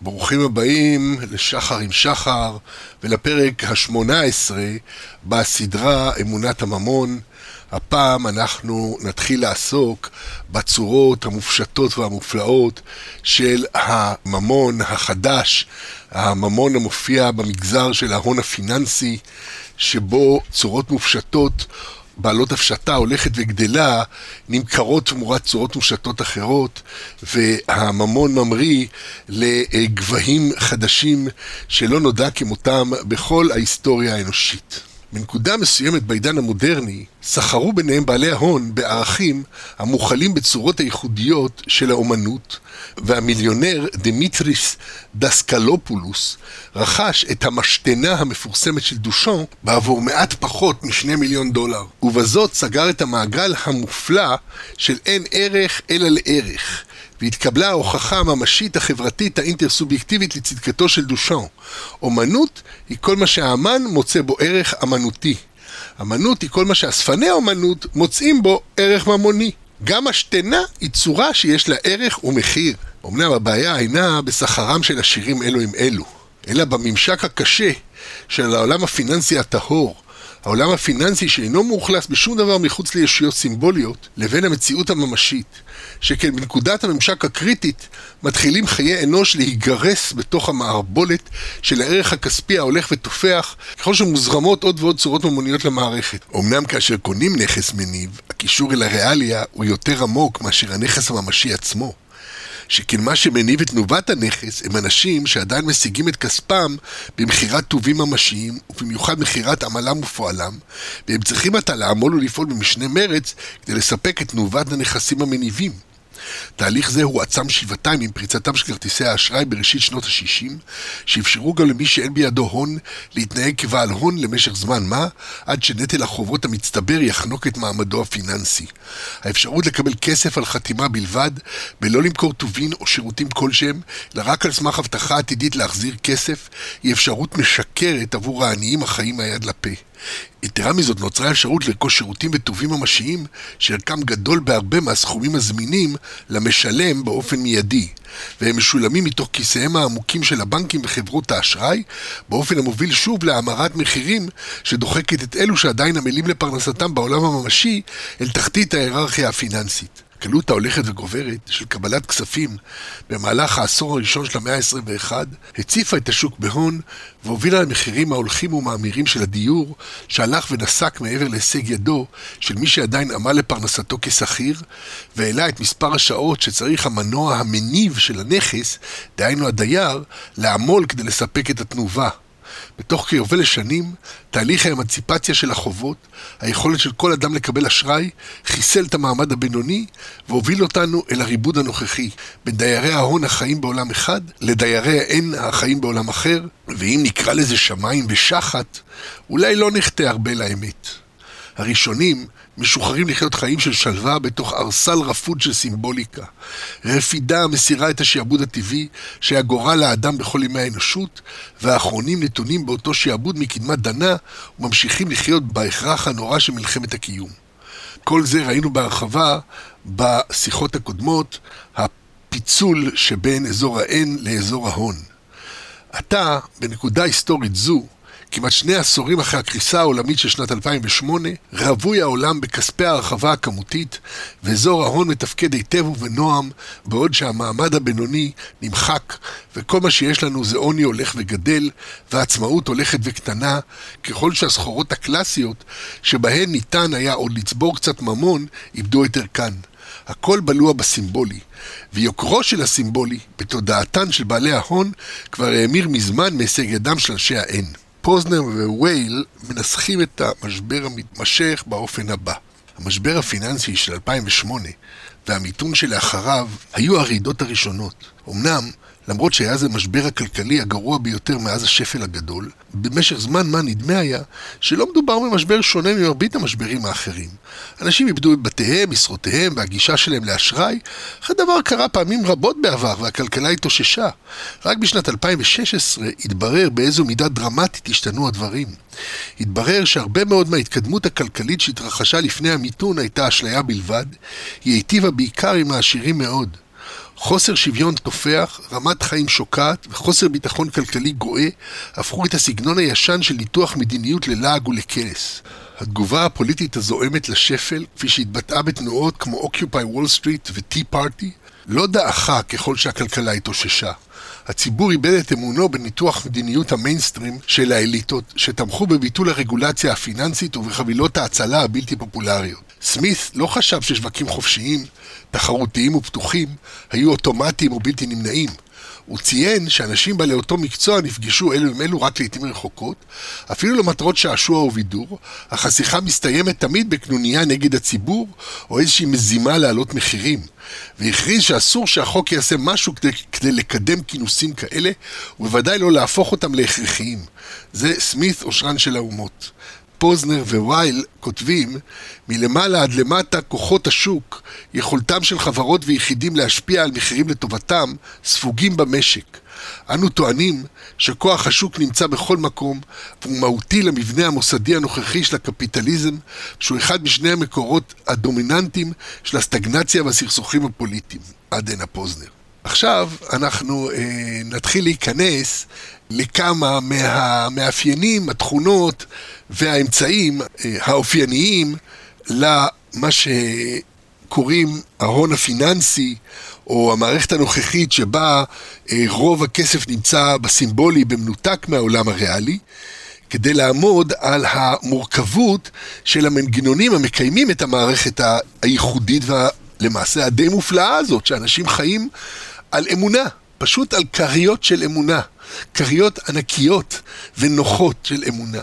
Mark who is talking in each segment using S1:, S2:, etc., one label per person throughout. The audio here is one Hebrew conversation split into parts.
S1: ברוכים הבאים לשחר עם שחר ולפרק ה-18 בסדרה אמונת הממון. הפעם אנחנו נתחיל לעסוק בצורות המופשטות והמופלאות של הממון החדש, הממון המופיע במגזר של ההון הפיננסי, שבו צורות מופשטות בעלות הפשטה הולכת וגדלה, נמכרות תמורת צורות מושטות אחרות, והממון ממריא לגבהים חדשים שלא נודע כמותם בכל ההיסטוריה האנושית. בנקודה מסוימת בעידן המודרני, סחרו ביניהם בעלי ההון בערכים המוכלים בצורות הייחודיות של האומנות, והמיליונר דמיטריס דסקלופולוס רכש את המשתנה המפורסמת של דושאן בעבור מעט פחות משני מיליון דולר, ובזאת סגר את המעגל המופלא של אין ערך אלא לערך. והתקבלה ההוכחה הממשית החברתית האינטרסובייקטיבית לצדקתו של דושון. אומנות היא כל מה שהאמן מוצא בו ערך אמנותי. אמנות היא כל מה שאספני האומנות מוצאים בו ערך ממוני. גם השתנה היא צורה שיש לה ערך ומחיר. אמנם הבעיה אינה בסחרם של השירים אלו עם אלו, אלא בממשק הקשה של העולם הפיננסי הטהור, העולם הפיננסי שאינו מאוכלס בשום דבר מחוץ לישויות סימבוליות, לבין המציאות הממשית, שכן בנקודת הממשק הקריטית מתחילים חיי אנוש להיגרס בתוך המערבולת של הערך הכספי ההולך ותופח, ככל שמוזרמות עוד ועוד צורות ממוניות למערכת. אמנם כאשר קונים נכס מניב, הקישור אל הריאליה הוא יותר עמוק מאשר הנכס הממשי עצמו. שכן מה שמניב את תנובת הנכס הם אנשים שעדיין משיגים את כספם במכירת טובים ממשיים, ובמיוחד מכירת עמלם ופועלם, והם צריכים עתה לעמול ולפעול במשנה מרץ כדי לספק את תנובת הנכסים המניבים. תהליך זה הועצם שבעתיים עם פריצתם של כרטיסי האשראי בראשית שנות ה-60, שאפשרו גם למי שאין בידו הון להתנהג כבעל הון למשך זמן מה, עד שנטל החובות המצטבר יחנוק את מעמדו הפיננסי. האפשרות לקבל כסף על חתימה בלבד, בלא למכור טובין או שירותים כלשהם, אלא רק על סמך הבטחה עתידית להחזיר כסף, היא אפשרות משקרת עבור העניים החיים מהיד לפה. יתרה מזאת, נוצרה אפשרות לרכוש שירותים וטובים ממשיים שערכם גדול בהרבה מהסכומים הזמינים למשלם באופן מיידי, והם משולמים מתוך כיסיהם העמוקים של הבנקים וחברות האשראי, באופן המוביל שוב להאמרת מחירים שדוחקת את אלו שעדיין עמלים לפרנסתם בעולם הממשי אל תחתית ההיררכיה הפיננסית. הקלות ההולכת וגוברת של קבלת כספים במהלך העשור הראשון של המאה ה-21 הציפה את השוק בהון והובילה למחירים ההולכים ומאמירים של הדיור שהלך ונסק מעבר להישג ידו של מי שעדיין עמל לפרנסתו כשכיר והעלה את מספר השעות שצריך המנוע המניב של הנכס, דהיינו הדייר, לעמול כדי לספק את התנובה. בתוך כיובל לשנים, תהליך האמנציפציה של החובות, היכולת של כל אדם לקבל אשראי, חיסל את המעמד הבינוני והוביל אותנו אל הריבוד הנוכחי בין דיירי ההון החיים בעולם אחד לדיירי האין החיים בעולם אחר, ואם נקרא לזה שמיים ושחת, אולי לא נחטא הרבה לאמת. הראשונים משוחררים לחיות חיים של שלווה בתוך ארסל רפוד של סימבוליקה. רפידה מסירה את השעבוד הטבעי שהיה גורל האדם בכל ימי האנושות, והאחרונים נתונים באותו שעבוד מקדמת דנה וממשיכים לחיות בהכרח הנורא של מלחמת הקיום. כל זה ראינו בהרחבה בשיחות הקודמות, הפיצול שבין אזור האין לאזור ההון. עתה, בנקודה היסטורית זו, כמעט שני עשורים אחרי הקריסה העולמית של שנת 2008, רווי העולם בכספי ההרחבה הכמותית, ואזור ההון מתפקד היטב ובנועם, בעוד שהמעמד הבינוני נמחק, וכל מה שיש לנו זה עוני הולך וגדל, והעצמאות הולכת וקטנה, ככל שהסחורות הקלאסיות, שבהן ניתן היה עוד לצבור קצת ממון, איבדו את ערכן. הכל בלוע בסימבולי, ויוקרו של הסימבולי, בתודעתן של בעלי ההון, כבר האמיר מזמן מהישג ידם של אנשי האין. פוזנר ווייל מנסחים את המשבר המתמשך באופן הבא. המשבר הפיננסי של 2008 והמיתון שלאחריו היו הרעידות הראשונות. אמנם למרות שהיה זה המשבר הכלכלי הגרוע ביותר מאז השפל הגדול, במשך זמן מה נדמה היה שלא מדובר במשבר שונה ממרבית המשברים האחרים. אנשים איבדו את בתיהם, משרותיהם והגישה שלהם לאשראי, אך הדבר קרה פעמים רבות בעבר והכלכלה התאוששה. רק בשנת 2016 התברר באיזו מידה דרמטית השתנו הדברים. התברר שהרבה מאוד מההתקדמות הכלכלית שהתרחשה לפני המיתון הייתה אשליה בלבד, היא היטיבה בעיקר עם העשירים מאוד. חוסר שוויון תופח, רמת חיים שוקעת וחוסר ביטחון כלכלי גואה הפכו את הסגנון הישן של ניתוח מדיניות ללעג ולקלס. התגובה הפוליטית הזועמת לשפל, כפי שהתבטאה בתנועות כמו Occupy Wall Street ו Tea Party, לא דעכה ככל שהכלכלה התאוששה. הציבור איבד את אמונו בניתוח מדיניות המיינסטרים של האליטות, שתמכו בביטול הרגולציה הפיננסית ובחבילות ההצלה הבלתי פופולריות. סמית לא חשב ששווקים חופשיים, תחרותיים ופתוחים היו אוטומטיים או בלתי נמנעים. הוא ציין שאנשים בעלי אותו מקצוע נפגשו אלו עם אלו רק לעיתים רחוקות, אפילו למטרות שעשוע ובידור, אך השיחה מסתיימת תמיד בקנוניה נגד הציבור, או איזושהי מזימה להעלות מחירים, והכריז שאסור שהחוק יעשה משהו כדי, כדי לקדם כינוסים כאלה, ובוודאי לא להפוך אותם להכרחיים. זה סמית אושרן של האומות. פוזנר ווייל כותבים, מלמעלה עד למטה כוחות השוק, יכולתם של חברות ויחידים להשפיע על מחירים לטובתם, ספוגים במשק. אנו טוענים שכוח השוק נמצא בכל מקום, והוא מהותי למבנה המוסדי הנוכחי של הקפיטליזם, שהוא אחד משני המקורות הדומיננטיים של הסטגנציה והסכסוכים הפוליטיים. עד הנה פוזנר. עכשיו אנחנו אה, נתחיל להיכנס לכמה מהמאפיינים, התכונות והאמצעים אה, האופייניים למה שקוראים ההון הפיננסי או המערכת הנוכחית שבה אה, רוב הכסף נמצא בסימבולי במנותק מהעולם הריאלי כדי לעמוד על המורכבות של המנגנונים המקיימים את המערכת הייחודית והלמעשה הדי מופלאה הזאת שאנשים חיים על אמונה, פשוט על כריות של אמונה, כריות ענקיות ונוחות של אמונה.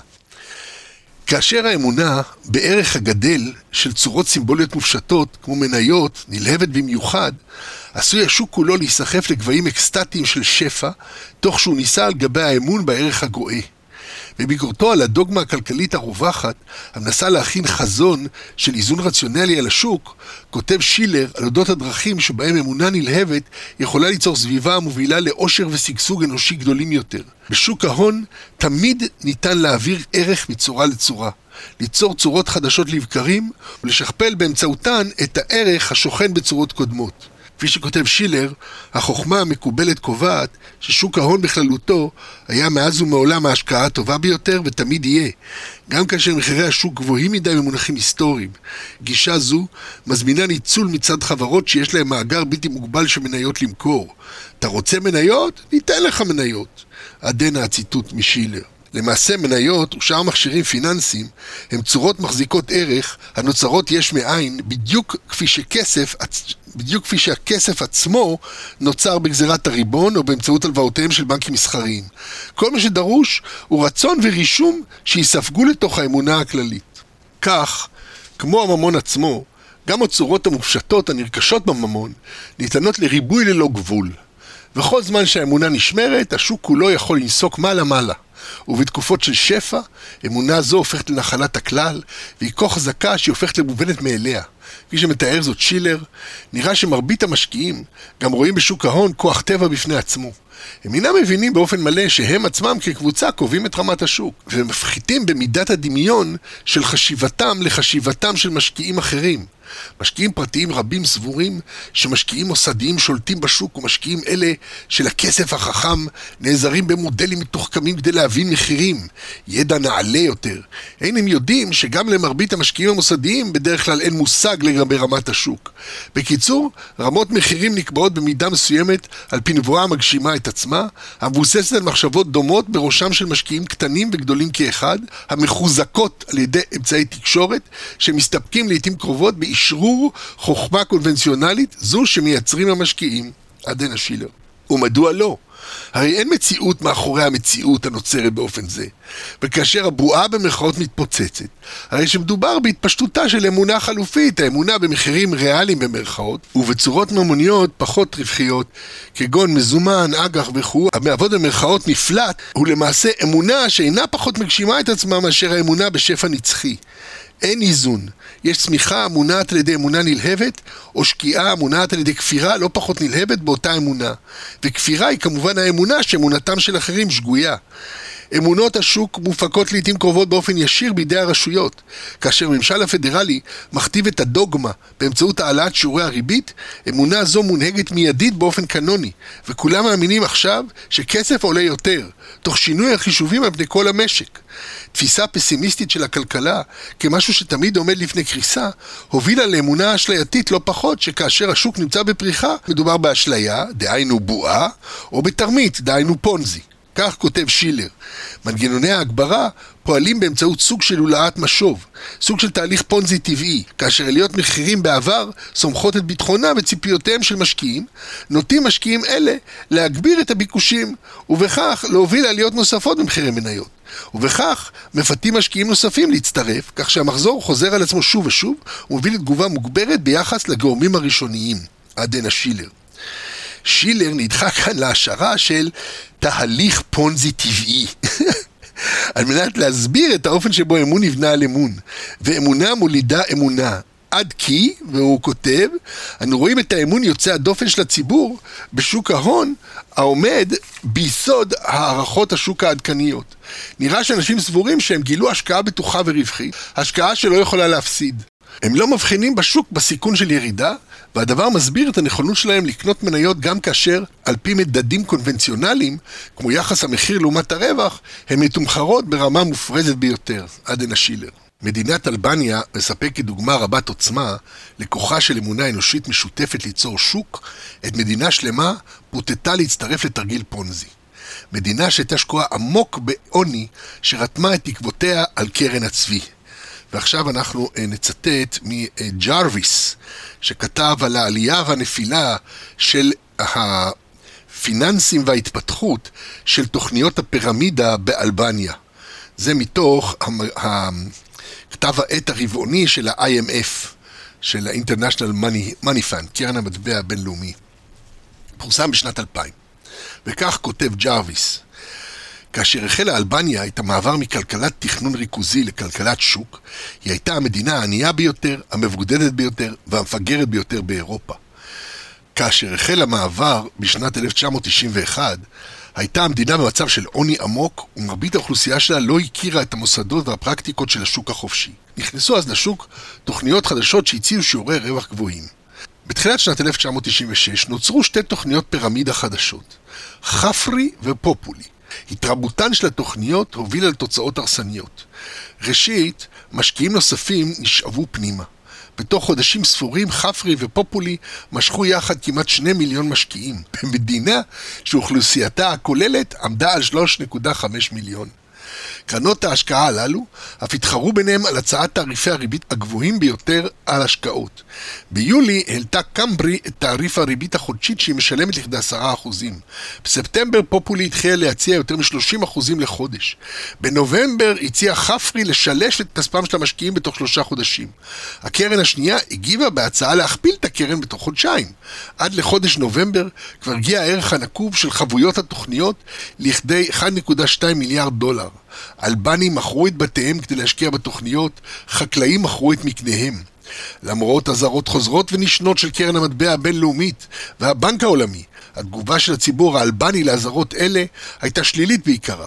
S1: כאשר האמונה בערך הגדל של צורות סימבוליות מופשטות, כמו מניות, נלהבת במיוחד, עשוי השוק כולו להיסחף לגבהים אקסטטיים של שפע, תוך שהוא נישא על גבי האמון בערך הגואה. בביקורתו על הדוגמה הכלכלית הרווחת, המנסה להכין חזון של איזון רציונלי על השוק, כותב שילר על אודות הדרכים שבהם אמונה נלהבת יכולה ליצור סביבה המובילה לאושר ושגשוג אנושי גדולים יותר. בשוק ההון תמיד ניתן להעביר ערך מצורה לצורה. ליצור צורות חדשות לבקרים ולשכפל באמצעותן את הערך השוכן בצורות קודמות. כפי שכותב שילר, החוכמה המקובלת קובעת ששוק ההון בכללותו היה מאז ומעולם ההשקעה הטובה ביותר ותמיד יהיה, גם כאשר מחירי השוק גבוהים מדי במונחים היסטוריים. גישה זו מזמינה ניצול מצד חברות שיש להן מאגר בלתי מוגבל של מניות למכור. אתה רוצה מניות? ניתן לך מניות. עד הנה הציטוט משילר. למעשה מניות ושאר מכשירים פיננסיים הם צורות מחזיקות ערך הנוצרות יש מאין בדיוק כפי שכסף, בדיוק כפי שהכסף עצמו נוצר בגזירת הריבון או באמצעות הלוואותיהם של בנקים מסחריים. כל מה שדרוש הוא רצון ורישום שיספגו לתוך האמונה הכללית. כך, כמו הממון עצמו, גם הצורות המופשטות הנרכשות בממון ניתנות לריבוי ללא גבול. וכל זמן שהאמונה נשמרת, השוק כולו יכול לנסוק מעלה-מעלה. ובתקופות של שפע, אמונה זו הופכת לנחלת הכלל, והיא כה חזקה שהיא הופכת למובנת מאליה. כפי שמתאר זאת שילר, נראה שמרבית המשקיעים גם רואים בשוק ההון כוח טבע בפני עצמו. הם אינם מבינים באופן מלא שהם עצמם כקבוצה קובעים את רמת השוק, ומפחיתים במידת הדמיון של חשיבתם לחשיבתם של משקיעים אחרים. משקיעים פרטיים רבים סבורים שמשקיעים מוסדיים שולטים בשוק ומשקיעים אלה של הכסף החכם נעזרים במודלים מתוחכמים כדי להבין מחירים, ידע נעלה יותר. אין הם יודעים שגם למרבית המשקיעים המוסדיים בדרך כלל אין מושג לגבי רמת השוק. בקיצור, רמות מחירים נקבעות במידה מסוימת על פי נבואה המגשימה את עצמה, המבוססת על מחשבות דומות בראשם של משקיעים קטנים וגדולים כאחד, המחוזקות על ידי אמצעי תקשורת, שמסתפקים לעיתים קרובות באיש אשרור חוכמה קונבנציונלית זו שמייצרים המשקיעים, עדנה שילר. ומדוע לא? הרי אין מציאות מאחורי המציאות הנוצרת באופן זה. וכאשר הבועה במרכאות מתפוצצת, הרי שמדובר בהתפשטותה של אמונה חלופית, האמונה במחירים ריאליים במרכאות, ובצורות ממוניות פחות רווחיות, כגון מזומן, אג"ח וכו', המהוות במרכאות מפלט, הוא למעשה אמונה שאינה פחות מגשימה את עצמה מאשר האמונה בשפע נצחי. אין איזון. יש צמיחה המונעת על ידי אמונה נלהבת, או שקיעה המונעת על ידי כפירה לא פחות נלהבת באותה אמונה. וכפירה היא כמובן האמונה שאמונתם של אחרים שגויה. אמונות השוק מופקות לעיתים קרובות באופן ישיר בידי הרשויות. כאשר ממשל הפדרלי מכתיב את הדוגמה באמצעות העלאת שיעורי הריבית, אמונה זו מונהגת מיידית באופן קנוני, וכולם מאמינים עכשיו שכסף עולה יותר, תוך שינוי החישובים על פני כל המשק. תפיסה פסימיסטית של הכלכלה כמשהו שתמיד עומד לפני קריסה, הובילה לאמונה אשלייתית לא פחות שכאשר השוק נמצא בפריחה, מדובר באשליה, דהיינו בועה, או בתרמית, דהיינו פונזי. כך כותב שילר. מנגנוני ההגברה פועלים באמצעות סוג של הולאת משוב, סוג של תהליך פונזי טבעי, כאשר עליות מחירים בעבר סומכות את ביטחונם וציפיותיהם של משקיעים, נוטים משקיעים אלה להגביר את הביקושים, ובכך להוביל לעליות נוספות במחירי מניות. ובכך מפתים משקיעים נוספים להצטרף, כך שהמחזור חוזר על עצמו שוב ושוב, ומוביל לתגובה מוגברת ביחס לגורמים הראשוניים. עדנה שילר. שילר נדחה כאן להשערה של תהליך פונזי טבעי. על מנת להסביר את האופן שבו אמון נבנה על אמון. ואמונה מולידה אמונה. עד כי, והוא כותב, אנו רואים את האמון יוצא הדופן של הציבור בשוק ההון העומד ביסוד הערכות השוק העדכניות. נראה שאנשים סבורים שהם גילו השקעה בטוחה ורווחית, השקעה שלא יכולה להפסיד. הם לא מבחינים בשוק בסיכון של ירידה, והדבר מסביר את הנכונות שלהם לקנות מניות גם כאשר, על פי מדדים קונבנציונליים, כמו יחס המחיר לעומת הרווח, הן מתומחרות ברמה מופרזת ביותר. עדנה שילר. מדינת אלבניה מספקת דוגמה רבת עוצמה לכוחה של אמונה אנושית משותפת ליצור שוק, עת מדינה שלמה פותתה להצטרף לתרגיל פונזי. מדינה שהייתה שקועה עמוק בעוני, שרתמה את תקוותיה על קרן הצבי. ועכשיו אנחנו אה, נצטט מג'רוויס, שכתב על העלייה והנפילה של הפיננסים וההתפתחות של תוכניות הפירמידה באלבניה. זה מתוך כתב העת הרבעוני של ה-IMF, של ה-International Money, Money Fund, קרן המטבע הבינלאומי. פורסם בשנת 2000. וכך כותב ג'רוויס: כאשר החלה אלבניה את המעבר מכלכלת תכנון ריכוזי לכלכלת שוק, היא הייתה המדינה הענייה ביותר, המבודדת ביותר והמפגרת ביותר באירופה. כאשר החל המעבר בשנת 1991, הייתה המדינה במצב של עוני עמוק, ומרבית האוכלוסייה שלה לא הכירה את המוסדות והפרקטיקות של השוק החופשי. נכנסו אז לשוק תוכניות חדשות שהציעו שיעורי רווח גבוהים. בתחילת שנת 1996 נוצרו שתי תוכניות פירמידה חדשות, חפרי ופופולי. התרבותן של התוכניות הובילה לתוצאות הרסניות. ראשית, משקיעים נוספים נשאבו פנימה. בתוך חודשים ספורים חפרי ופופולי משכו יחד כמעט שני מיליון משקיעים, במדינה שאוכלוסייתה הכוללת עמדה על 3.5 מיליון. קרנות ההשקעה הללו אף התחרו ביניהם על הצעת תעריפי הריבית הגבוהים ביותר על השקעות. ביולי העלתה קמברי את תעריף הריבית החודשית שהיא משלמת לכדי 10%. בספטמבר פופולי התחילה להציע יותר מ-30% לחודש. בנובמבר הציע חפרי לשלש את כספם של המשקיעים בתוך שלושה חודשים. הקרן השנייה הגיבה בהצעה להכפיל את הקרן בתוך חודשיים. עד לחודש נובמבר כבר הגיע הערך הנקוב של חבויות התוכניות לכדי 1.2 מיליארד דולר. אלבנים מכרו את בתיהם כדי להשקיע בתוכניות, חקלאים מכרו את מקניהם. למרות אזהרות חוזרות ונשנות של קרן המטבע הבינלאומית והבנק העולמי, התגובה של הציבור האלבני לאזהרות אלה הייתה שלילית בעיקרה.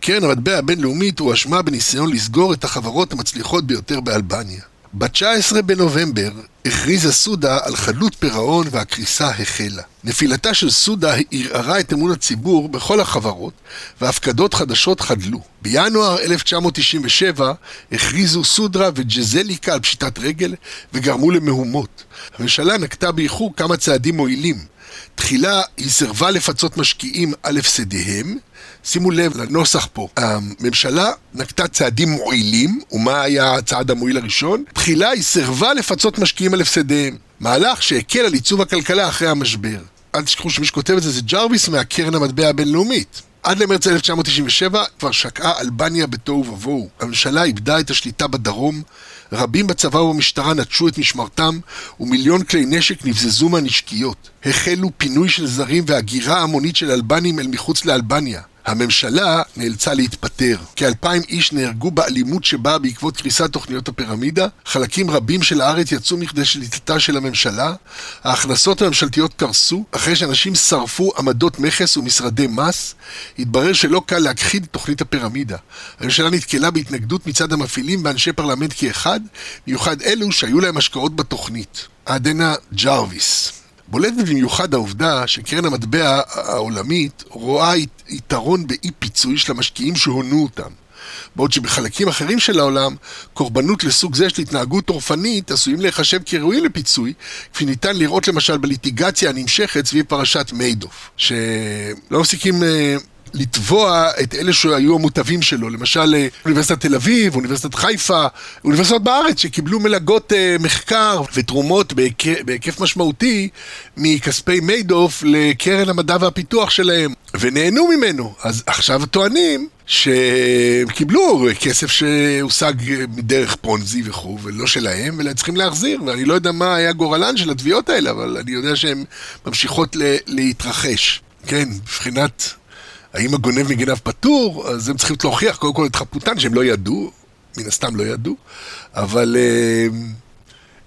S1: קרן המטבע הבינלאומית הואשמה בניסיון לסגור את החברות המצליחות ביותר באלבניה. ב-19 בנובמבר הכריזה סודה על חדלות פירעון והקריסה החלה. נפילתה של סודה ערערה את אמון הציבור בכל החברות, והפקדות חדשות חדלו. בינואר 1997 הכריזו סודרה וג'זליקה על פשיטת רגל וגרמו למהומות. הממשלה נקטה באיחור כמה צעדים מועילים. תחילה היא סירבה לפצות משקיעים על הפסדיהם, שימו לב לנוסח פה. הממשלה נקטה צעדים מועילים, ומה היה הצעד המועיל הראשון? תחילה היא סירבה לפצות משקיעים על הפסדיהם. מהלך שהקל על עיצוב הכלכלה אחרי המשבר. אל תשכחו שמי שכותב את זה זה ג'רוויס מהקרן המטבע הבינלאומית. עד למרץ 1997 כבר שקעה אלבניה בתוהו ובוהו. הממשלה איבדה את השליטה בדרום, רבים בצבא ובמשטרה נטשו את משמרתם, ומיליון כלי נשק נבזזו מהנשקיות. החלו פינוי של זרים והגירה המונית של אלבנים אל מחוץ לאלבניה. הממשלה נאלצה להתפטר. כאלפיים איש נהרגו באלימות שבאה בעקבות קריסת תוכניות הפירמידה, חלקים רבים של הארץ יצאו מידי שליטתה של הממשלה, ההכנסות הממשלתיות קרסו, אחרי שאנשים שרפו עמדות מכס ומשרדי מס, התברר שלא קל להכחיד את תוכנית הפירמידה. הממשלה נתקלה בהתנגדות מצד המפעילים ואנשי פרלמנט כאחד, במיוחד אלו שהיו להם השקעות בתוכנית. עדנה ג'רוויס בולטת במיוחד העובדה שקרן המטבע העולמית רואה יתרון באי פיצוי של המשקיעים שהונו אותם. בעוד שבחלקים אחרים של העולם, קורבנות לסוג זה של התנהגות טורפנית עשויים להיחשב כראויים לפיצוי, כפי ניתן לראות למשל בליטיגציה הנמשכת סביב פרשת מיידוף, שלא מפסיקים אה, לתבוע את אלה שהיו המוטבים שלו, למשל אה, אוניברסיטת תל אביב, אוניברסיטת חיפה, אוניברסיטות בארץ שקיבלו מלגות uh, מחקר ותרומות בהיקף, בהיקף משמעותי מכספי מיידוף לקרן המדע והפיתוח שלהם, ונהנו ממנו. אז עכשיו טוענים שהם קיבלו כסף שהושג מדרך פונזי וכו', ולא שלהם, אלא צריכים להחזיר, ואני לא יודע מה היה גורלן של התביעות האלה, אבל אני יודע שהן ממשיכות להתרחש. כן, מבחינת האם הגונב מגנב פטור, אז הם צריכים להוכיח קודם כל את חפותן, שהם לא ידעו, מן הסתם לא ידעו, אבל אה,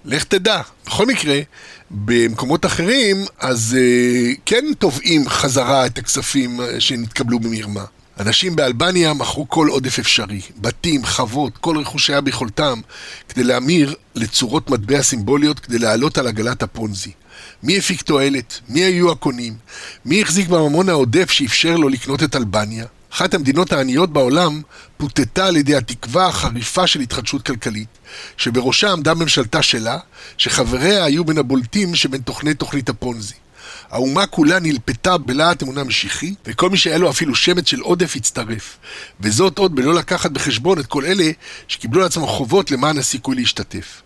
S1: לך תדע. בכל מקרה, במקומות אחרים, אז אה, כן תובעים חזרה את הכספים אה, שנתקבלו במרמה. אנשים באלבניה מכרו כל עודף אפשרי, בתים, חוות, כל רכוש שהיה ביכולתם, כדי להמיר לצורות מטבע סימבוליות כדי לעלות על עגלת הפונזי. מי הפיק תועלת? מי היו הקונים? מי החזיק בממון העודף שאפשר לו לקנות את אלבניה? אחת המדינות העניות בעולם פותתה על ידי התקווה החריפה של התחדשות כלכלית, שבראשה עמדה ממשלתה שלה, שחבריה היו בין הבולטים שבין תוכני תוכנית הפונזי. האומה כולה נלפתה בלהט אמונה משיחי, וכל מי שהיה לו אפילו שמץ של עודף הצטרף. וזאת עוד בלא לקחת בחשבון את כל אלה שקיבלו לעצמם חובות למען הסיכוי להשתתף.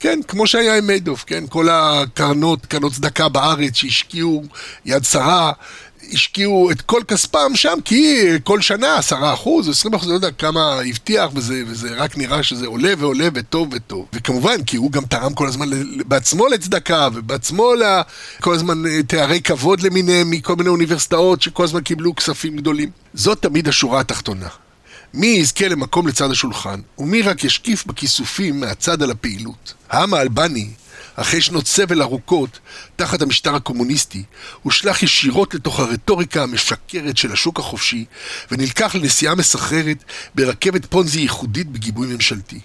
S1: כן, כמו שהיה עם מיידוף, כן, כל הקרנות, קרנות צדקה בארץ שהשקיעו יד שרה, השקיעו את כל כספם שם, כי כל שנה עשרה אחוז, עשרים אחוז, לא יודע כמה הבטיח, וזה, וזה רק נראה שזה עולה ועולה וטוב וטוב. וכמובן, כי הוא גם תרם כל הזמן בעצמו לצדקה, ובעצמו כל הזמן אה, תארי כבוד למיניהם מכל מיני אוניברסיטאות שכל הזמן קיבלו כספים גדולים. זאת תמיד השורה התחתונה. מי יזכה למקום לצד השולחן, ומי רק ישקיף בכיסופים מהצד על הפעילות. העם האלבני, אחרי שנות סבל ארוכות, תחת המשטר הקומוניסטי, הושלך ישירות לתוך הרטוריקה המשקרת של השוק החופשי, ונלקח לנסיעה מסחררת ברכבת פונזי ייחודית בגיבוי ממשלתי.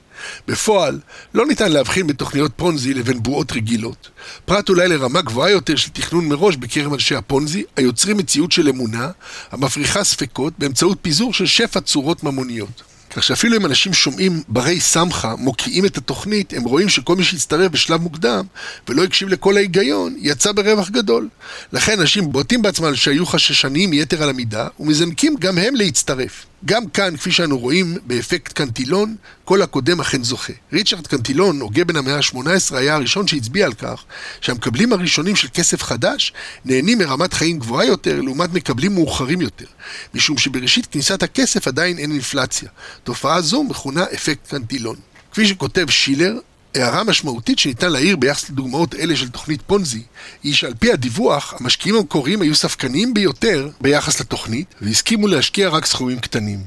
S1: בפועל, לא ניתן להבחין בתוכניות פונזי לבין בועות רגילות. פרט אולי לרמה גבוהה יותר של תכנון מראש בקרב אנשי הפונזי, היוצרים מציאות של אמונה, המפריחה ספקות באמצעות פיזור של שפע צורות ממוניות. כך שאפילו אם אנשים שומעים ברי סמכה, מוקיעים את התוכנית, הם רואים שכל מי שהצטרף בשלב מוקדם ולא הקשיב לכל ההיגיון, יצא ברווח גדול. לכן אנשים בועטים בעצמם שהיו חששניים יתר על המידה, ומזנקים גם הם להצטרף. גם כאן, כפי שאנו רואים באפקט קנטילון, כל הקודם אכן זוכה. ריצ'רד קנטילון, הוגה בן המאה ה-18, היה הראשון שהצביע על כך שהמקבלים הראשונים של כסף חדש נהנים מרמת חיים גבוהה יותר לעומת מקבלים מאוחרים יותר, משום שבראשית כניסת הכסף עדיין אין אינפלציה. תופעה זו מכונה אפקט קנטילון. כפי שכותב שילר, הערה משמעותית שניתן להעיר ביחס לדוגמאות אלה של תוכנית פונזי, היא שעל פי הדיווח, המשקיעים המקוריים היו ספקניים ביותר ביחס לתוכנית, והסכימו להשקיע רק סכומים קטנים.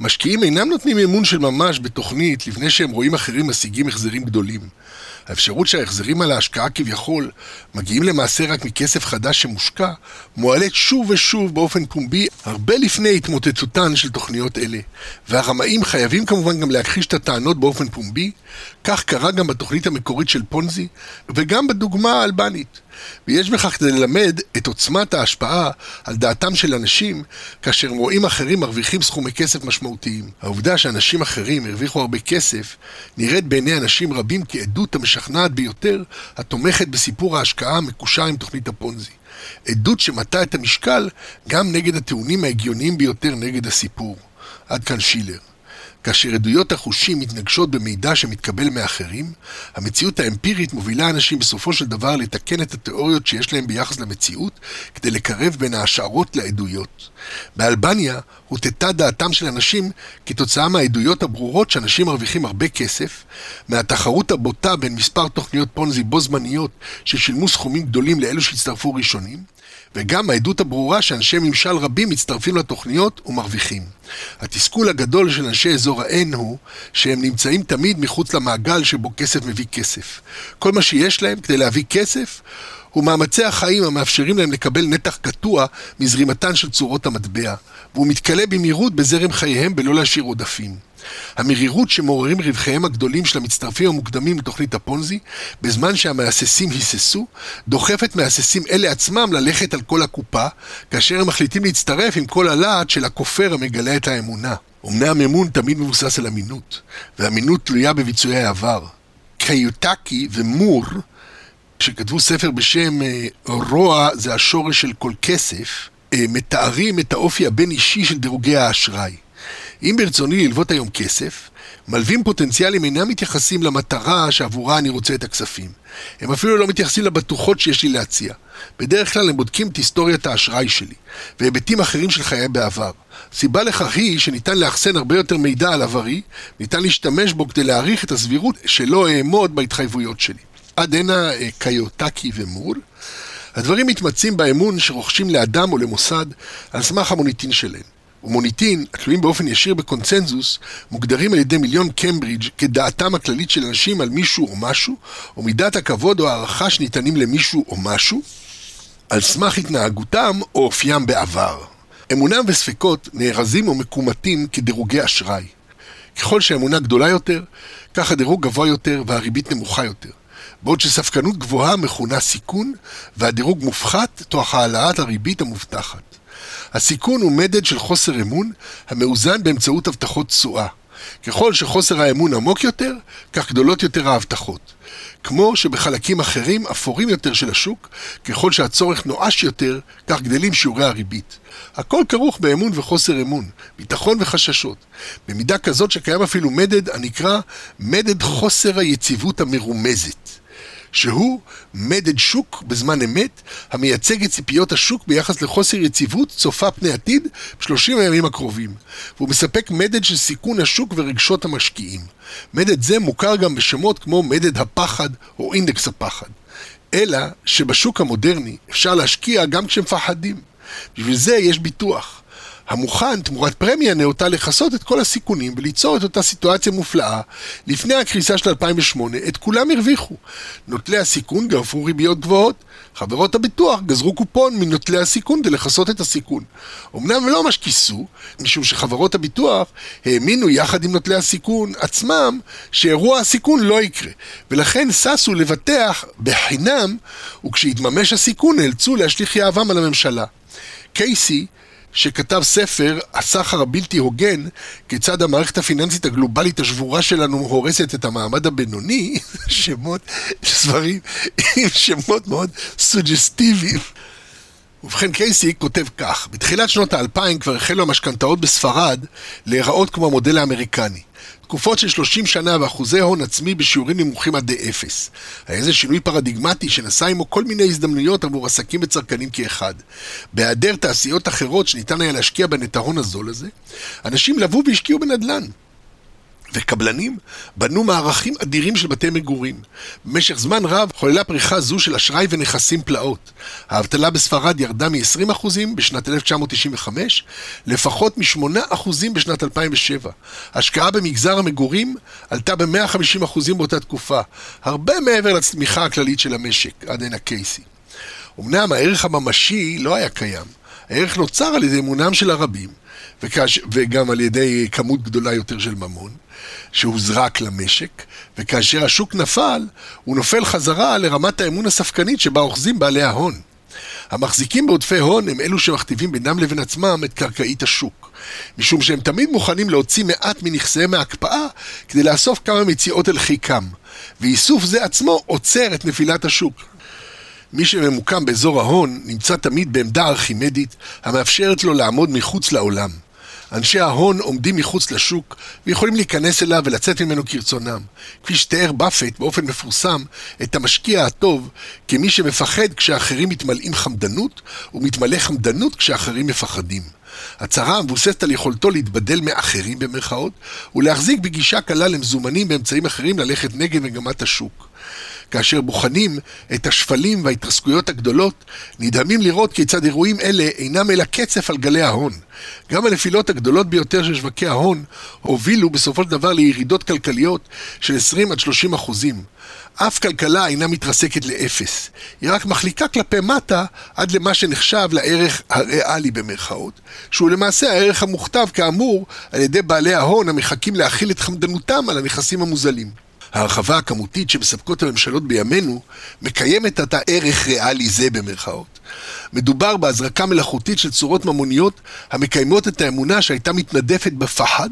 S1: משקיעים אינם נותנים אמון של ממש בתוכנית לפני שהם רואים אחרים משיגים החזרים גדולים. האפשרות שההחזרים על ההשקעה כביכול מגיעים למעשה רק מכסף חדש שמושקע, מועלית שוב ושוב באופן פומבי הרבה לפני התמוטטותן של תוכניות אלה. והרמאים חייבים כמובן גם להכחיש את הטענות באופן פומבי, כך קרה גם בתוכנית המקורית של פונזי, וגם בדוגמה האלבנית. ויש בכך כדי ללמד את עוצמת ההשפעה על דעתם של אנשים כאשר רואים אחרים מרוויחים סכומי כסף משמעותיים. העובדה שאנשים אחרים הרוויחו הרבה כסף נראית בעיני אנשים רבים כעדות המשכנעת ביותר התומכת בסיפור ההשקעה המקושר עם תוכנית הפונזי. עדות שמטה את המשקל גם נגד הטיעונים ההגיוניים ביותר נגד הסיפור. עד כאן שילר. כאשר עדויות החושים מתנגשות במידע שמתקבל מאחרים, המציאות האמפירית מובילה אנשים בסופו של דבר לתקן את התיאוריות שיש להם ביחס למציאות, כדי לקרב בין ההשערות לעדויות. באלבניה הוטטה דעתם של אנשים כתוצאה מהעדויות הברורות שאנשים מרוויחים הרבה כסף, מהתחרות הבוטה בין מספר תוכניות פונזי בו זמניות ששילמו סכומים גדולים לאלו שהצטרפו ראשונים, וגם העדות הברורה שאנשי ממשל רבים מצטרפים לתוכניות ומרוויחים. התסכול הגדול של אנשי אזור ה-N הוא שהם נמצאים תמיד מחוץ למעגל שבו כסף מביא כסף. כל מה שיש להם כדי להביא כסף הוא מאמצי החיים המאפשרים להם לקבל נתח קטוע מזרימתן של צורות המטבע, והוא מתכלה במהירות בזרם חייהם בלא להשאיר עודפים. המרירות שמעוררים רווחיהם הגדולים של המצטרפים המוקדמים לתוכנית הפונזי, בזמן שהמהססים היססו, דוחפת מהססים אלה עצמם ללכת על כל הקופה, כאשר הם מחליטים להצטרף עם כל הלהט של הכופר המגלה את האמונה. אמנם אמון תמיד מבוסס על אמינות, ואמינות תלויה בביצועי העבר. קיוטקי ומור, שכתבו ספר בשם אה, רוע זה השורש של כל כסף, אה, מתארים את האופי הבין-אישי של דירוגי האשראי. אם ברצוני ללוות היום כסף, מלווים פוטנציאליים אינם מתייחסים למטרה שעבורה אני רוצה את הכספים. הם אפילו לא מתייחסים לבטוחות שיש לי להציע. בדרך כלל הם בודקים את היסטוריית האשראי שלי, והיבטים אחרים של חיי בעבר. סיבה לכך היא שניתן לאחסן הרבה יותר מידע על עברי, ניתן להשתמש בו כדי להעריך את הסבירות שלא אעמוד בהתחייבויות שלי. עד הנה אה, קיוטקי ומור. הדברים מתמצים באמון שרוכשים לאדם או למוסד על סמך המוניטין שלהם. ומוניטין, התלויים באופן ישיר בקונצנזוס, מוגדרים על ידי מיליון קמברידג' כדעתם הכללית של אנשים על מישהו או משהו, או מידת הכבוד או הערכה שניתנים למישהו או משהו, על סמך התנהגותם או אופיים בעבר. אמונם וספקות נארזים או מקומטים כדירוגי אשראי. ככל שהאמונה גדולה יותר, כך הדירוג גבוה יותר והריבית נמוכה יותר. בעוד שספקנות גבוהה מכונה סיכון, והדירוג מופחת תוך העלאת הריבית המובטחת. הסיכון הוא מדד של חוסר אמון המאוזן באמצעות הבטחות תשואה. ככל שחוסר האמון עמוק יותר, כך גדולות יותר ההבטחות. כמו שבחלקים אחרים, אפורים יותר של השוק, ככל שהצורך נואש יותר, כך גדלים שיעורי הריבית. הכל כרוך באמון וחוסר אמון, ביטחון וחששות. במידה כזאת שקיים אפילו מדד הנקרא מדד חוסר היציבות המרומזת. שהוא מדד שוק בזמן אמת, המייצג את ציפיות השוק ביחס לחוסר יציבות צופה פני עתיד בשלושים הימים הקרובים, והוא מספק מדד של סיכון השוק ורגשות המשקיעים. מדד זה מוכר גם בשמות כמו מדד הפחד או אינדקס הפחד. אלא שבשוק המודרני אפשר להשקיע גם כשמפחדים. בשביל זה יש ביטוח. המוכן תמורת פרמיה נאותה לכסות את כל הסיכונים וליצור את אותה סיטואציה מופלאה. לפני הקריסה של 2008, את כולם הרוויחו. נוטלי הסיכון גרפו ריביות גבוהות. חברות הביטוח גזרו קופון מנוטלי הסיכון כדי לכסות את הסיכון. אמנם לא ממש כיסו, משום שחברות הביטוח האמינו יחד עם נוטלי הסיכון עצמם שאירוע הסיכון לא יקרה, ולכן ששו לבטח בחינם, וכשהתממש הסיכון נאלצו להשליך יהבם על הממשלה. קייסי שכתב ספר, הסחר הבלתי הוגן, כיצד המערכת הפיננסית הגלובלית השבורה שלנו הורסת את המעמד הבינוני, שמות, ספרים עם שמות מאוד סוג'סטיביים. ובכן קייסי כותב כך, בתחילת שנות האלפיים כבר החלו המשכנתאות בספרד להיראות כמו המודל האמריקני. תקופות של 30 שנה ואחוזי הון עצמי בשיעורים נמוכים עד אפס. היה איזה שינוי פרדיגמטי שנשא עמו כל מיני הזדמנויות עבור עסקים וצרכנים כאחד. בהיעדר תעשיות אחרות שניתן היה להשקיע בהן את ההון הזול הזה, אנשים לבו והשקיעו בנדל"ן. וקבלנים בנו מערכים אדירים של בתי מגורים. במשך זמן רב חוללה פריחה זו של אשראי ונכסים פלאות. האבטלה בספרד ירדה מ-20% בשנת 1995 לפחות מ-8% בשנת 2007. השקעה במגזר המגורים עלתה ב-150% באותה תקופה, הרבה מעבר לצמיחה הכללית של המשק, עד הנה קייסי. אמנם הערך הממשי לא היה קיים. הערך נוצר על ידי אמונם של הרבים. וגם על ידי כמות גדולה יותר של ממון. שהוזרק למשק, וכאשר השוק נפל, הוא נופל חזרה לרמת האמון הספקנית שבה אוחזים בעלי ההון. המחזיקים בעודפי הון הם אלו שמכתיבים בינם לבין עצמם את קרקעית השוק, משום שהם תמיד מוכנים להוציא מעט מנכסיהם מההקפאה כדי לאסוף כמה מציאות אל חיקם, ואיסוף זה עצמו עוצר את נפילת השוק. מי שממוקם באזור ההון נמצא תמיד בעמדה ארכימדית המאפשרת לו לעמוד מחוץ לעולם. אנשי ההון עומדים מחוץ לשוק ויכולים להיכנס אליו ולצאת ממנו כרצונם. כפי שתיאר באפט באופן מפורסם את המשקיע הטוב כמי שמפחד כשאחרים מתמלאים חמדנות ומתמלא חמדנות כשאחרים מפחדים. הצהרה המבוססת על יכולתו להתבדל מאחרים במרכאות ולהחזיק בגישה קלה למזומנים באמצעים אחרים ללכת נגד מגמת השוק. כאשר בוחנים את השפלים וההתרסקויות הגדולות, נדהמים לראות כיצד אירועים אלה אינם אלא קצף על גלי ההון. גם הנפילות הגדולות ביותר של שווקי ההון הובילו בסופו של דבר לירידות כלכליות של 20 עד 30 אחוזים. אף כלכלה אינה מתרסקת לאפס, היא רק מחליקה כלפי מטה עד למה שנחשב לערך הריאלי במרכאות, שהוא למעשה הערך המוכתב כאמור על ידי בעלי ההון המחכים להכיל את חמדנותם על הנכסים המוזלים. ההרחבה הכמותית שמספקות הממשלות בימינו מקיימת את הערך ריאלי זה במרכאות. מדובר בהזרקה מלאכותית של צורות ממוניות המקיימות את האמונה שהייתה מתנדפת בפחד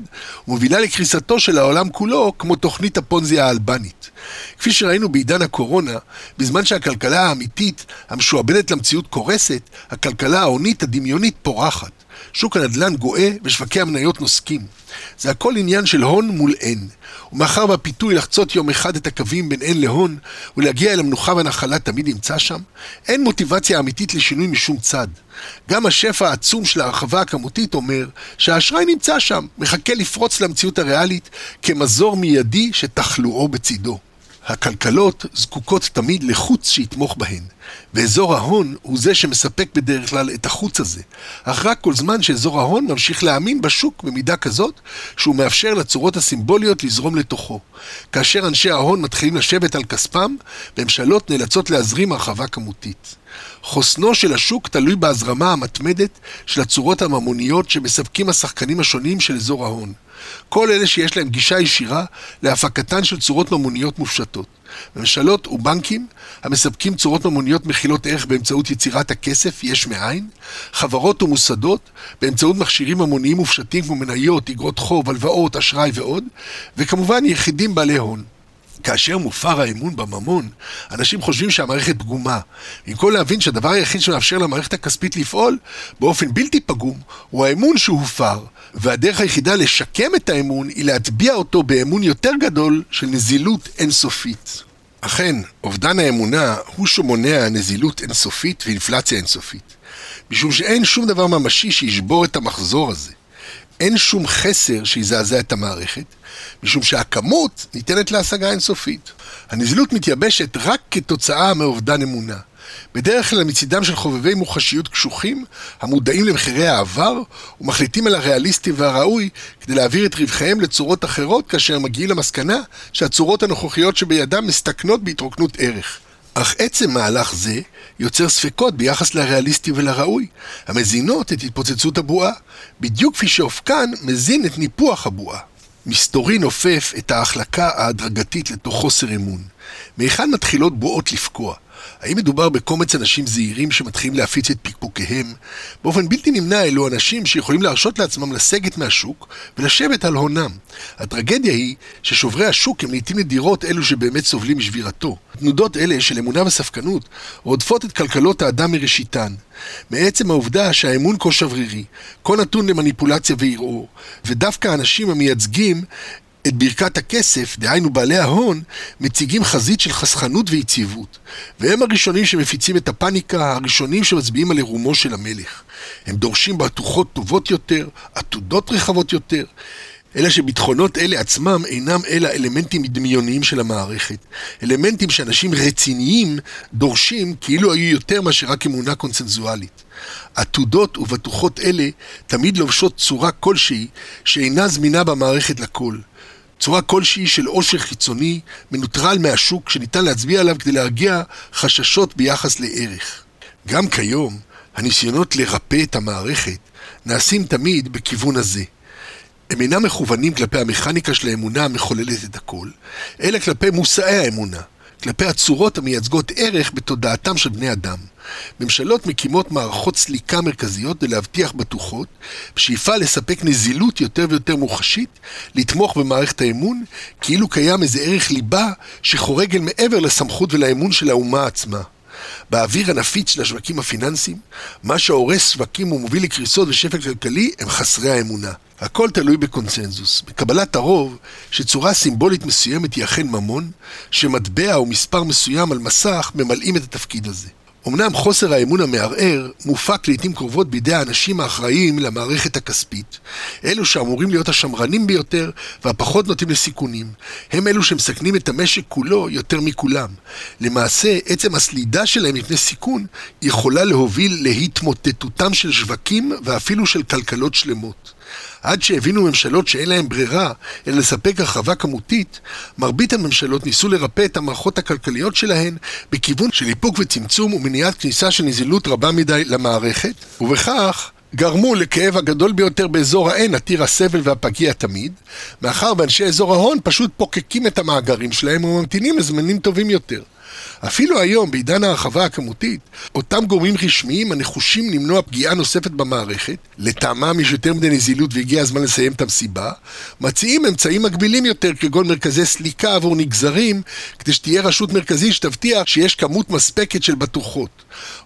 S1: ומובילה לקריסתו של העולם כולו כמו תוכנית הפונזי האלבנית. כפי שראינו בעידן הקורונה, בזמן שהכלכלה האמיתית המשועבדת למציאות קורסת, הכלכלה ההונית הדמיונית פורחת. שוק הנדל"ן גואה ושווקי המניות נוסקים. זה הכל עניין של הון מול אין. ומאחר והפיתוי לחצות יום אחד את הקווים בין אין להון ולהגיע אל המנוחה והנחלה תמיד נמצא שם, אין מוטיבציה אמיתית לשינוי משום צד. גם השפע העצום של ההרחבה הכמותית אומר שהאשראי נמצא שם, מחכה לפרוץ למציאות הריאלית כמזור מיידי שתחלואו בצידו. הכלכלות זקוקות תמיד לחוץ שיתמוך בהן, ואזור ההון הוא זה שמספק בדרך כלל את החוץ הזה, אך רק כל זמן שאזור ההון ממשיך להאמין בשוק במידה כזאת, שהוא מאפשר לצורות הסימבוליות לזרום לתוכו. כאשר אנשי ההון מתחילים לשבת על כספם, ממשלות נאלצות להזרים הרחבה כמותית. חוסנו של השוק תלוי בהזרמה המתמדת של הצורות הממוניות שמספקים השחקנים השונים של אזור ההון. כל אלה שיש להם גישה ישירה להפקתן של צורות ממוניות מופשטות. ממשלות ובנקים המספקים צורות ממוניות מכילות ערך באמצעות יצירת הכסף יש מאין, חברות ומוסדות באמצעות מכשירים ממוניים מופשטים כמו מניות, אגרות חוב, הלוואות, אשראי ועוד, וכמובן יחידים בעלי הון. כאשר מופר האמון בממון, אנשים חושבים שהמערכת פגומה. במקום להבין שהדבר היחיד שמאפשר למערכת הכספית לפעול באופן בלתי פגום הוא האמון שהופר, והדרך היחידה לשקם את האמון היא להטביע אותו באמון יותר גדול של נזילות אינסופית. אכן, אובדן האמונה הוא שמונע נזילות אינסופית ואינפלציה אינסופית. משום שאין שום דבר ממשי שישבור את המחזור הזה. אין שום חסר שיזעזע את המערכת, משום שהכמות ניתנת להשגה אינסופית. הנזילות מתייבשת רק כתוצאה מאובדן אמונה. בדרך כלל מצידם של חובבי מוחשיות קשוחים, המודעים למחירי העבר, ומחליטים על הריאליסטי והראוי כדי להעביר את רווחיהם לצורות אחרות, כאשר מגיעים למסקנה שהצורות הנוכחיות שבידם מסתכנות בהתרוקנות ערך. אך עצם מהלך זה יוצר ספקות ביחס לריאליסטי ולראוי, המזינות את התפוצצות הבועה, בדיוק כפי שאופקן מזין את ניפוח הבועה. מסתורי נופף את ההחלקה ההדרגתית לתוך חוסר אמון. מהיכן מתחילות בועות לפקוע? האם מדובר בקומץ אנשים זהירים שמתחילים להפיץ את פקפוקיהם? באופן בלתי נמנע אלו אנשים שיכולים להרשות לעצמם לסגת מהשוק ולשבת על הונם. הטרגדיה היא ששוברי השוק הם לעיתים נדירות אלו שבאמת סובלים משבירתו. תנודות אלה של אמונה וספקנות רודפות את כלכלות האדם מראשיתן. מעצם העובדה שהאמון כה שברירי, כה נתון למניפולציה וערעור, ודווקא האנשים המייצגים את ברכת הכסף, דהיינו בעלי ההון, מציגים חזית של חסכנות ויציבות. והם הראשונים שמפיצים את הפאניקה, הראשונים שמצביעים על עירומו של המלך. הם דורשים בטוחות טובות יותר, עתודות רחבות יותר, אלא שביטחונות אלה עצמם אינם אלא אלמנטים דמיוניים של המערכת. אלמנטים שאנשים רציניים דורשים כאילו היו יותר מאשר רק אמונה קונצנזואלית. עתודות ובטוחות אלה תמיד לובשות צורה כלשהי שאינה זמינה במערכת לכל. צורה כלשהי של עושר חיצוני, מנוטרל מהשוק, שניתן להצביע עליו כדי להרגיע חששות ביחס לערך. גם כיום, הניסיונות לרפא את המערכת נעשים תמיד בכיוון הזה. הם אינם מכוונים כלפי המכניקה של האמונה המחוללת את הכל, אלא כלפי מושאי האמונה, כלפי הצורות המייצגות ערך בתודעתם של בני אדם. ממשלות מקימות מערכות סליקה מרכזיות כדי להבטיח בטוחות, בשאיפה לספק נזילות יותר ויותר מוחשית, לתמוך במערכת האמון, כאילו קיים איזה ערך ליבה שחורג אל מעבר לסמכות ולאמון של האומה עצמה. באוויר הנפיץ של השווקים הפיננסיים, מה שהורס שווקים ומוביל לקריסות ושפל כלכלי הם חסרי האמונה. הכל תלוי בקונצנזוס, בקבלת הרוב שצורה סימבולית מסוימת היא אכן ממון, שמטבע או מספר מסוים על מסך ממלאים את התפקיד הזה. אמנם חוסר האמון המערער מופק לעיתים קרובות בידי האנשים האחראים למערכת הכספית. אלו שאמורים להיות השמרנים ביותר והפחות נוטים לסיכונים. הם אלו שמסכנים את המשק כולו יותר מכולם. למעשה, עצם הסלידה שלהם מפני סיכון יכולה להוביל להתמוטטותם של שווקים ואפילו של כלכלות שלמות. עד שהבינו ממשלות שאין להם ברירה אלא לספק הרחבה כמותית, מרבית הממשלות ניסו לרפא את המערכות הכלכליות שלהן בכיוון של איפוק וצמצום ומניעת כניסה של נזילות רבה מדי למערכת, ובכך גרמו לכאב הגדול ביותר באזור ה-N, עתיר הסבל והפגיע תמיד, מאחר ואנשי אזור ההון פשוט פוקקים את המאגרים שלהם וממתינים לזמנים טובים יותר. אפילו היום, בעידן ההרחבה הכמותית, אותם גורמים רשמיים הנחושים למנוע פגיעה נוספת במערכת, לטעמם יש יותר מדי נזילות והגיע הזמן לסיים את המסיבה, מציעים אמצעים מגבילים יותר כגון מרכזי סליקה עבור נגזרים, כדי שתהיה רשות מרכזית שתבטיח שיש כמות מספקת של בטוחות.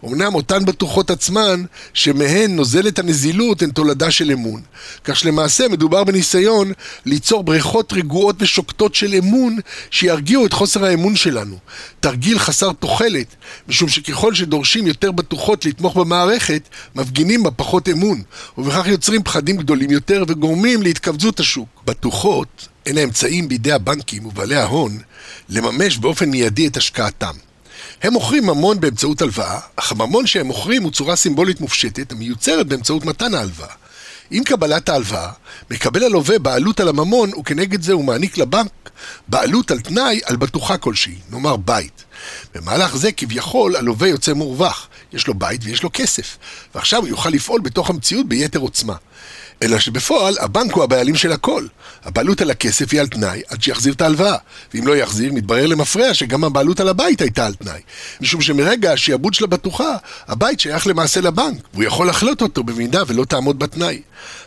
S1: אמנם אותן בטוחות עצמן, שמהן נוזלת הנזילות, הן תולדה של אמון. כך שלמעשה מדובר בניסיון ליצור בריכות רגועות ושוקטות של אמון שירגיעו את חוסר האמון שלנו. תרגיל חסר תוחלת, משום שככל שדורשים יותר בטוחות לתמוך במערכת, מפגינים בה פחות אמון, ובכך יוצרים פחדים גדולים יותר וגורמים להתכווצות השוק. בטוחות הן האמצעים בידי הבנקים ובעלי ההון לממש באופן מיידי את השקעתם. הם מוכרים ממון באמצעות הלוואה, אך הממון שהם מוכרים הוא צורה סימבולית מופשטת המיוצרת באמצעות מתן ההלוואה. עם קבלת ההלוואה, מקבל הלווה בעלות על הממון וכנגד זה הוא מעניק לבנק בעלות על תנאי על בטוחה כלשהי, נאמר בית. במהלך זה כביכול הלווה יוצא מורווח, יש לו בית ויש לו כסף, ועכשיו הוא יוכל לפעול בתוך המציאות ביתר עוצמה. אלא שבפועל הבנק הוא הבעלים של הכל. הבעלות על הכסף היא על תנאי עד שיחזיר את ההלוואה. ואם לא יחזיר, מתברר למפרע שגם הבעלות על הבית הייתה על תנאי. משום שמרגע השעבוד של הבטוחה, הבית שייך למעשה לבנק, והוא יכול לחלוט אותו במידה ולא תעמוד בתנאי.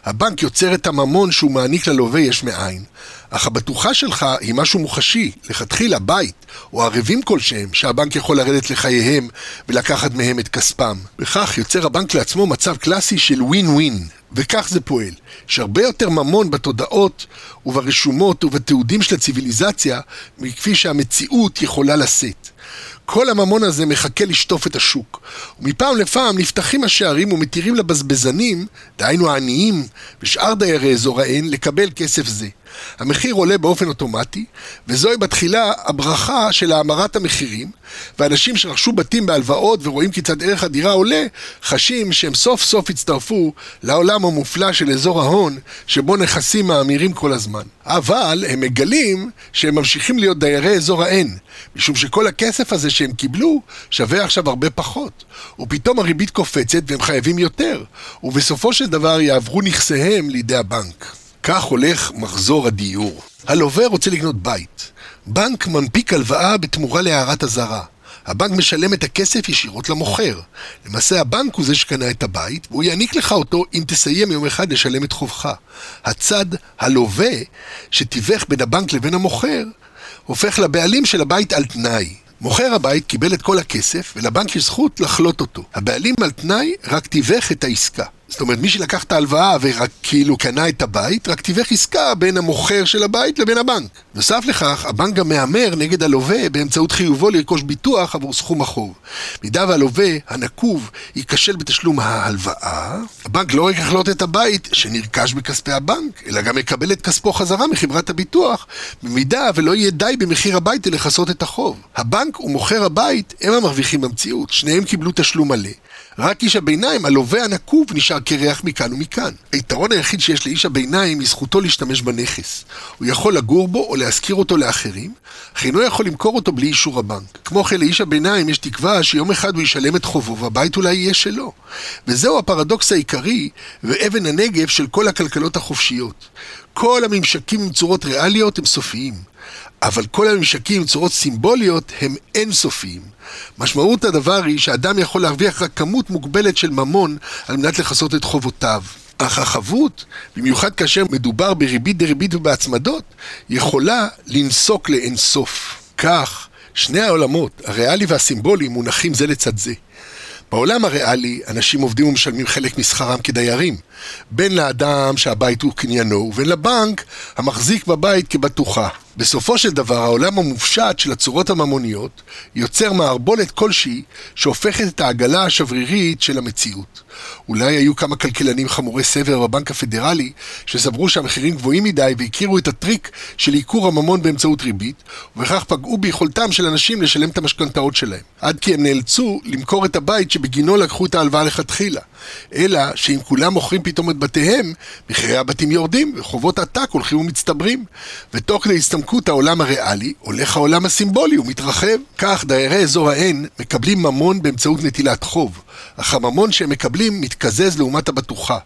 S1: הבנק יוצר את הממון שהוא מעניק ללווה יש מאין, אך הבטוחה שלך היא משהו מוחשי, לכתחילה בית, או ערבים כלשהם, שהבנק יכול לרדת לחייהם ולקחת מהם את כספם. בכך יוצר הבנק לעצמו מצב קלאסי של ווין ווין, וכך זה פועל. יש הרבה יותר ממון בתודעות וברשומות ובתיעודים של הציוויליזציה, מכפי שהמציאות יכולה לשאת. כל הממון הזה מחכה לשטוף את השוק. ומפעם לפעם נפתחים השערים ומתירים לבזבזנים, דהיינו העניים ושאר דיירי אזור ההן, לקבל כסף זה. המחיר עולה באופן אוטומטי, וזוהי בתחילה הברכה של האמרת המחירים, ואנשים שרכשו בתים בהלוואות ורואים כיצד ערך הדירה עולה, חשים שהם סוף סוף הצטרפו לעולם המופלא של אזור ההון, שבו נכסים מאמירים כל הזמן. אבל הם מגלים שהם ממשיכים להיות דיירי אזור ה-N, משום שכל הכסף הזה שהם קיבלו שווה עכשיו הרבה פחות. ופתאום הריבית קופצת והם חייבים יותר, ובסופו של דבר יעברו נכסיהם לידי הבנק. כך הולך מחזור הדיור. הלווה רוצה לקנות בית. בנק מנפיק הלוואה בתמורה להערת אזהרה. הבנק משלם את הכסף ישירות למוכר. למעשה הבנק הוא זה שקנה את הבית, והוא יעניק לך אותו אם תסיים יום אחד לשלם את חובך. הצד הלווה, שתיווך בין הבנק לבין המוכר, הופך לבעלים של הבית על תנאי. מוכר הבית קיבל את כל הכסף, ולבנק יש זכות לחלוט אותו. הבעלים על תנאי רק תיווך את העסקה. זאת אומרת, מי שלקח את ההלוואה ורק כאילו קנה את הבית, רק תיווך עסקה בין המוכר של הבית לבין הבנק. נוסף לכך, הבנק גם מהמר נגד הלווה באמצעות חיובו לרכוש ביטוח עבור סכום החוב. מידה והלווה, הנקוב, ייכשל בתשלום ההלוואה, הבנק לא רק יחלוט את הבית שנרכש בכספי הבנק, אלא גם יקבל את כספו חזרה מחברת הביטוח, במידה ולא יהיה די במחיר הבית לכסות את החוב. הבנק ומוכר הבית הם המרוויחים במציאות, שניהם קיבלו תשלום מלא. רק איש הביניים, הלווה הנקוב, נשאר קרח מכאן ומכאן. היתרון היחיד שיש לאיש הביניים היא זכותו להשתמש בנכס. הוא יכול לגור בו או להשכיר אותו לאחרים, אך אינו יכול למכור אותו בלי אישור הבנק. כמו כן, לאיש הביניים יש תקווה שיום אחד הוא ישלם את חובו והבית אולי יהיה שלו. וזהו הפרדוקס העיקרי ואבן הנגף של כל הכלכלות החופשיות. כל הממשקים עם צורות ריאליות הם סופיים. אבל כל הממשקים צורות סימבוליות הם אינסופיים. משמעות הדבר היא שאדם יכול להרוויח רק כמות מוגבלת של ממון על מנת לכסות את חובותיו. אך החבות, במיוחד כאשר מדובר בריבית דריבית ובהצמדות, יכולה לנסוק לאינסוף. כך, שני העולמות, הריאלי והסימבולי, מונחים זה לצד זה. בעולם הריאלי, אנשים עובדים ומשלמים חלק משכרם כדיירים, בין לאדם שהבית הוא קניינו, ובין לבנק המחזיק בבית כבטוחה. בסופו של דבר, העולם המופשט של הצורות הממוניות יוצר מערבולת כלשהי שהופכת את העגלה השברירית של המציאות. אולי היו כמה כלכלנים חמורי סבר בבנק הפדרלי שסברו שהמחירים גבוהים מדי והכירו את הטריק של עיקור הממון באמצעות ריבית, ובכך פגעו ביכולתם של אנשים לשלם את המשכנתאות שלהם. עד כי הם נאלצו למכור את הבית שבגינו לקחו את ההלוואה לכתחילה. אלא שאם כולם מוכרים פתאום את בתיהם, מחירי הבתים יורדים וחובות עתק הולכים ומצטברים. ותוך כדי הסתמקות העולם הריאלי, הולך העולם הסימבולי ומתרחב. כך דיירי אזור ה-N מקבלים ממון באמצעות נטילת חוב, אך הממון שהם מקבלים מתקזז לעומת הבטוחה.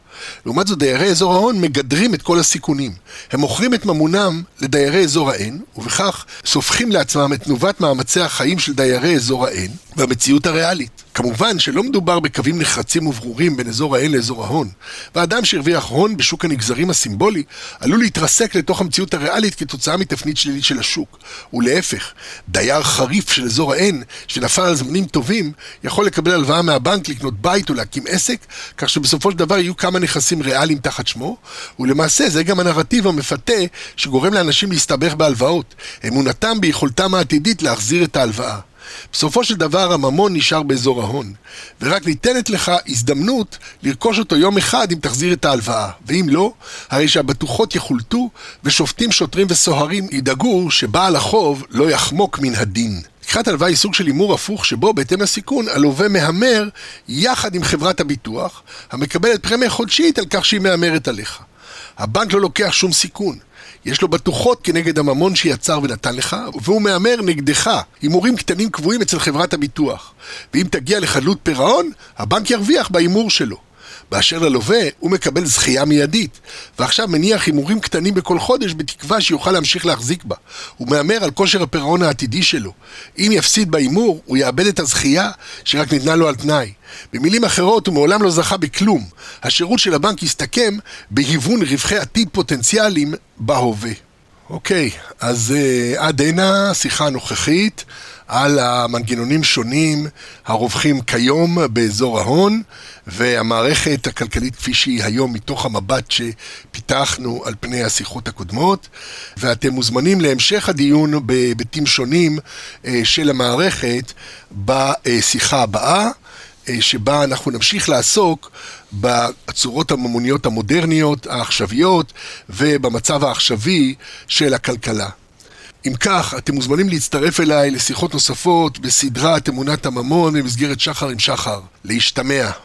S1: לעומת זאת דיירי אזור ההון מגדרים את כל הסיכונים. הם מוכרים את ממונם לדיירי אזור ה-N, ובכך סופחים לעצמם את תנובת מאמצי החיים של דיירי אזור ה-N במציאות הריאלית. כמובן שלא מדובר בקווים נחרצים וברורים בין אזור ה-N לאזור ההון, ואדם שהרוויח הון בשוק הנגזרים הסימבולי עלול להתרסק לתוך המציאות הריאלית כתוצאה מתפנית שלילית של השוק. ולהפך, דייר חריף של אזור ה-N שנפל על זמנים טובים יכול לקבל הלוואה מהבנק לקנות בית או להקים עסק, כך שבסופו של דבר יהיו כמה נכסים ריאליים תחת שמו, ולמעשה זה גם הנרטיב המפתה שגורם לאנשים להסתבך בהלוואות, אמונתם ביכולתם העתידית להחזיר את ההלוואה. בסופו של דבר הממון נשאר באזור ההון, ורק ניתנת לך הזדמנות לרכוש אותו יום אחד אם תחזיר את ההלוואה, ואם לא, הרי שהבטוחות יחולטו, ושופטים, שוטרים וסוהרים ידאגו שבעל החוב לא יחמוק מן הדין. לקיחת הלוואה היא סוג של הימור הפוך שבו בהתאם לסיכון הלווה מהמר יחד עם חברת הביטוח המקבלת פרמיה חודשית על כך שהיא מהמרת עליך. הבנק לא לוקח שום סיכון. יש לו בטוחות כנגד הממון שיצר ונתן לך, והוא מהמר נגדך, הימורים קטנים קבועים אצל חברת הביטוח. ואם תגיע לחדלות פירעון, הבנק ירוויח בהימור שלו. באשר ללווה, הוא מקבל זכייה מיידית, ועכשיו מניח הימורים קטנים בכל חודש בתקווה שיוכל להמשיך להחזיק בה. הוא מהמר על כושר הפירעון העתידי שלו. אם יפסיד בהימור, הוא יאבד את הזכייה שרק ניתנה לו על תנאי. במילים אחרות, הוא מעולם לא זכה בכלום. השירות של הבנק יסתכם בהיוון רווחי עתיד פוטנציאליים בהווה. אוקיי, אז uh, עד הנה השיחה הנוכחית על המנגנונים שונים הרווחים כיום באזור ההון והמערכת הכלכלית כפי שהיא היום מתוך המבט שפיתחנו על פני השיחות הקודמות ואתם מוזמנים להמשך הדיון בהיבטים שונים uh, של המערכת בשיחה הבאה. אה, שבה אנחנו נמשיך לעסוק בצורות הממוניות המודרניות, העכשוויות, ובמצב העכשווי של הכלכלה. אם כך, אתם מוזמנים להצטרף אליי לשיחות נוספות בסדרת אמונת הממון במסגרת שחר עם שחר. להשתמע.